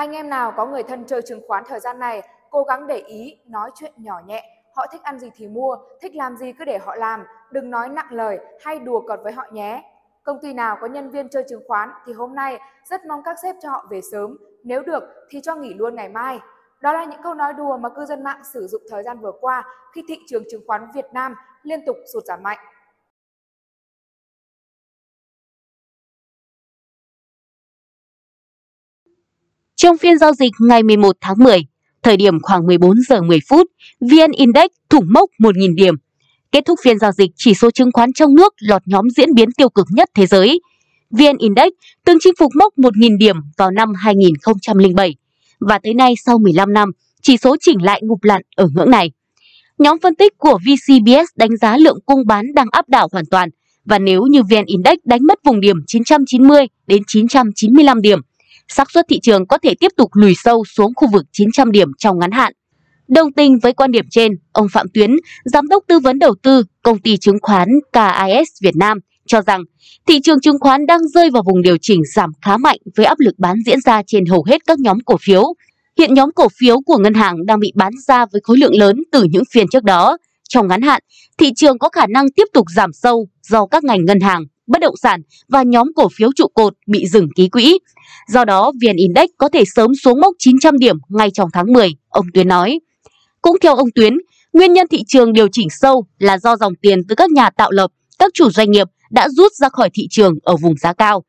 Anh em nào có người thân chơi chứng khoán thời gian này, cố gắng để ý, nói chuyện nhỏ nhẹ. Họ thích ăn gì thì mua, thích làm gì cứ để họ làm, đừng nói nặng lời hay đùa cợt với họ nhé. Công ty nào có nhân viên chơi chứng khoán thì hôm nay rất mong các sếp cho họ về sớm, nếu được thì cho nghỉ luôn ngày mai. Đó là những câu nói đùa mà cư dân mạng sử dụng thời gian vừa qua khi thị trường chứng khoán Việt Nam liên tục sụt giảm mạnh. Trong phiên giao dịch ngày 11 tháng 10, thời điểm khoảng 14 giờ 10 phút, VN Index thủng mốc 1.000 điểm. Kết thúc phiên giao dịch, chỉ số chứng khoán trong nước lọt nhóm diễn biến tiêu cực nhất thế giới. VN Index từng chinh phục mốc 1.000 điểm vào năm 2007 và tới nay sau 15 năm, chỉ số chỉnh lại ngụp lặn ở ngưỡng này. Nhóm phân tích của VCBS đánh giá lượng cung bán đang áp đảo hoàn toàn và nếu như VN Index đánh mất vùng điểm 990 đến 995 điểm, xác suất thị trường có thể tiếp tục lùi sâu xuống khu vực 900 điểm trong ngắn hạn. Đồng tình với quan điểm trên, ông Phạm Tuyến, giám đốc tư vấn đầu tư công ty chứng khoán KIS Việt Nam cho rằng thị trường chứng khoán đang rơi vào vùng điều chỉnh giảm khá mạnh với áp lực bán diễn ra trên hầu hết các nhóm cổ phiếu. Hiện nhóm cổ phiếu của ngân hàng đang bị bán ra với khối lượng lớn từ những phiên trước đó. Trong ngắn hạn, thị trường có khả năng tiếp tục giảm sâu do các ngành ngân hàng, bất động sản và nhóm cổ phiếu trụ cột bị dừng ký quỹ. Do đó, VN Index có thể sớm xuống mốc 900 điểm ngay trong tháng 10, ông Tuyến nói. Cũng theo ông Tuyến, nguyên nhân thị trường điều chỉnh sâu là do dòng tiền từ các nhà tạo lập, các chủ doanh nghiệp đã rút ra khỏi thị trường ở vùng giá cao.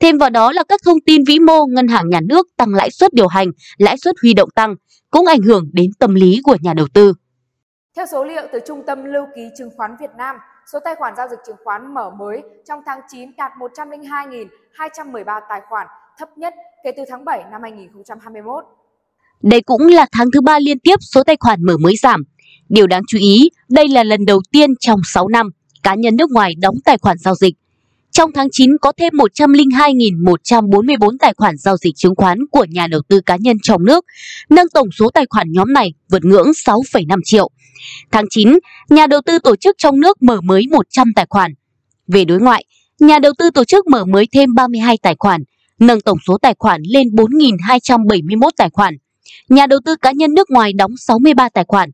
Thêm vào đó là các thông tin vĩ mô ngân hàng nhà nước tăng lãi suất điều hành, lãi suất huy động tăng cũng ảnh hưởng đến tâm lý của nhà đầu tư. Theo số liệu từ Trung tâm Lưu ký Chứng khoán Việt Nam, số tài khoản giao dịch chứng khoán mở mới trong tháng 9 đạt 102.213 tài khoản, thấp nhất kể từ tháng 7 năm 2021. Đây cũng là tháng thứ ba liên tiếp số tài khoản mở mới giảm. Điều đáng chú ý, đây là lần đầu tiên trong 6 năm cá nhân nước ngoài đóng tài khoản giao dịch. Trong tháng 9 có thêm 102.144 tài khoản giao dịch chứng khoán của nhà đầu tư cá nhân trong nước, nâng tổng số tài khoản nhóm này vượt ngưỡng 6,5 triệu. Tháng 9, nhà đầu tư tổ chức trong nước mở mới 100 tài khoản. Về đối ngoại, nhà đầu tư tổ chức mở mới thêm 32 tài khoản, nâng tổng số tài khoản lên 4.271 tài khoản. Nhà đầu tư cá nhân nước ngoài đóng 63 tài khoản.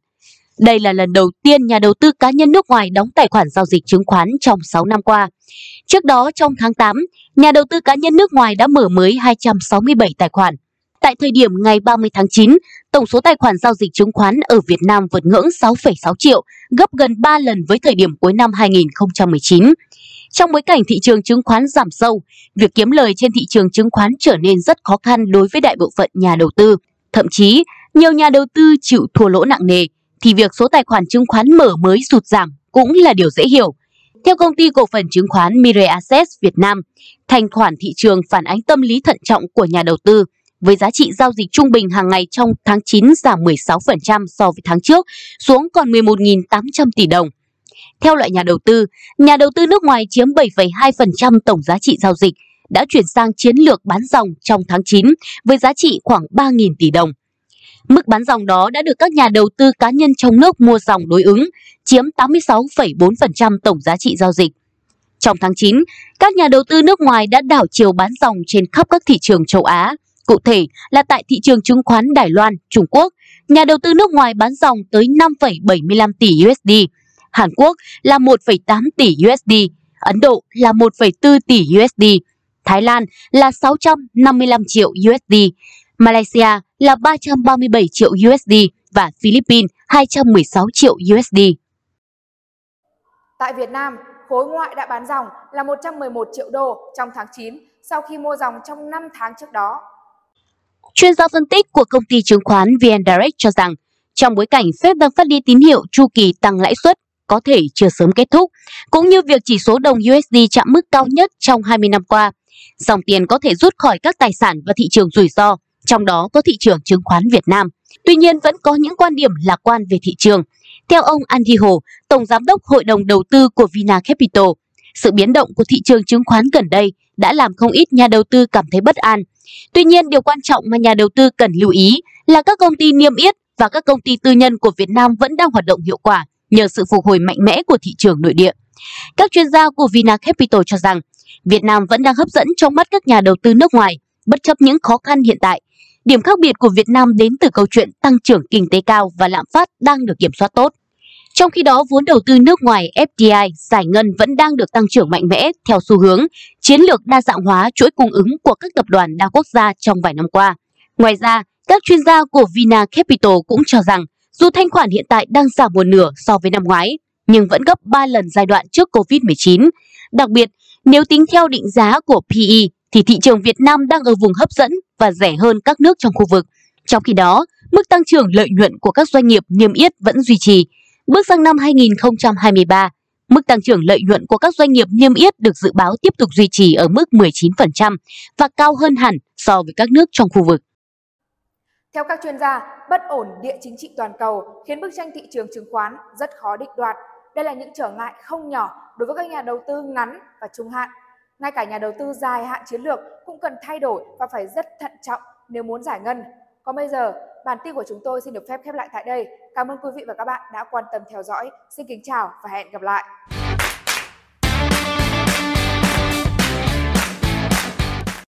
Đây là lần đầu tiên nhà đầu tư cá nhân nước ngoài đóng tài khoản giao dịch chứng khoán trong 6 năm qua. Trước đó trong tháng 8, nhà đầu tư cá nhân nước ngoài đã mở mới 267 tài khoản. Tại thời điểm ngày 30 tháng 9, tổng số tài khoản giao dịch chứng khoán ở Việt Nam vượt ngưỡng 6,6 triệu, gấp gần 3 lần với thời điểm cuối năm 2019. Trong bối cảnh thị trường chứng khoán giảm sâu, việc kiếm lời trên thị trường chứng khoán trở nên rất khó khăn đối với đại bộ phận nhà đầu tư. Thậm chí, nhiều nhà đầu tư chịu thua lỗ nặng nề, thì việc số tài khoản chứng khoán mở mới sụt giảm cũng là điều dễ hiểu. Theo công ty cổ phần chứng khoán Mirae Assets Việt Nam, thanh khoản thị trường phản ánh tâm lý thận trọng của nhà đầu tư, với giá trị giao dịch trung bình hàng ngày trong tháng 9 giảm 16% so với tháng trước, xuống còn 11.800 tỷ đồng. Theo loại nhà đầu tư, nhà đầu tư nước ngoài chiếm 7,2% tổng giá trị giao dịch, đã chuyển sang chiến lược bán dòng trong tháng 9 với giá trị khoảng 3.000 tỷ đồng. Mức bán dòng đó đã được các nhà đầu tư cá nhân trong nước mua dòng đối ứng, chiếm 86,4% tổng giá trị giao dịch. Trong tháng 9, các nhà đầu tư nước ngoài đã đảo chiều bán dòng trên khắp các thị trường châu Á. Cụ thể là tại thị trường chứng khoán Đài Loan, Trung Quốc, nhà đầu tư nước ngoài bán dòng tới 5,75 tỷ USD, Hàn Quốc là 1,8 tỷ USD, Ấn Độ là 1,4 tỷ USD, Thái Lan là 655 triệu USD, Malaysia là 337 triệu USD và Philippines 216 triệu USD. Tại Việt Nam, khối ngoại đã bán dòng là 111 triệu đô trong tháng 9 sau khi mua dòng trong 5 tháng trước đó. Chuyên gia phân tích của công ty chứng khoán VN Direct cho rằng, trong bối cảnh Fed đang phát đi tín hiệu chu kỳ tăng lãi suất có thể chưa sớm kết thúc, cũng như việc chỉ số đồng USD chạm mức cao nhất trong 20 năm qua, dòng tiền có thể rút khỏi các tài sản và thị trường rủi ro, trong đó có thị trường chứng khoán Việt Nam. Tuy nhiên vẫn có những quan điểm lạc quan về thị trường. Theo ông Andy Hồ, Tổng Giám đốc Hội đồng Đầu tư của Vina Capital, sự biến động của thị trường chứng khoán gần đây đã làm không ít nhà đầu tư cảm thấy bất an. Tuy nhiên, điều quan trọng mà nhà đầu tư cần lưu ý là các công ty niêm yết và các công ty tư nhân của Việt Nam vẫn đang hoạt động hiệu quả nhờ sự phục hồi mạnh mẽ của thị trường nội địa. Các chuyên gia của Vina Capital cho rằng Việt Nam vẫn đang hấp dẫn trong mắt các nhà đầu tư nước ngoài, bất chấp những khó khăn hiện tại. Điểm khác biệt của Việt Nam đến từ câu chuyện tăng trưởng kinh tế cao và lạm phát đang được kiểm soát tốt. Trong khi đó, vốn đầu tư nước ngoài FDI giải ngân vẫn đang được tăng trưởng mạnh mẽ theo xu hướng chiến lược đa dạng hóa chuỗi cung ứng của các tập đoàn đa quốc gia trong vài năm qua. Ngoài ra, các chuyên gia của Vina Capital cũng cho rằng dù thanh khoản hiện tại đang giảm một nửa so với năm ngoái, nhưng vẫn gấp 3 lần giai đoạn trước Covid-19. Đặc biệt, nếu tính theo định giá của PE thì thị trường Việt Nam đang ở vùng hấp dẫn và rẻ hơn các nước trong khu vực. Trong khi đó, mức tăng trưởng lợi nhuận của các doanh nghiệp niêm yết vẫn duy trì. Bước sang năm 2023, mức tăng trưởng lợi nhuận của các doanh nghiệp niêm yết được dự báo tiếp tục duy trì ở mức 19% và cao hơn hẳn so với các nước trong khu vực. Theo các chuyên gia, bất ổn địa chính trị toàn cầu khiến bức tranh thị trường chứng khoán rất khó định đoạt. Đây là những trở ngại không nhỏ đối với các nhà đầu tư ngắn và trung hạn. Ngay cả nhà đầu tư dài hạn chiến lược cũng cần thay đổi và phải rất thận trọng nếu muốn giải ngân. Còn bây giờ, bản tin của chúng tôi xin được phép khép lại tại đây. Cảm ơn quý vị và các bạn đã quan tâm theo dõi. Xin kính chào và hẹn gặp lại.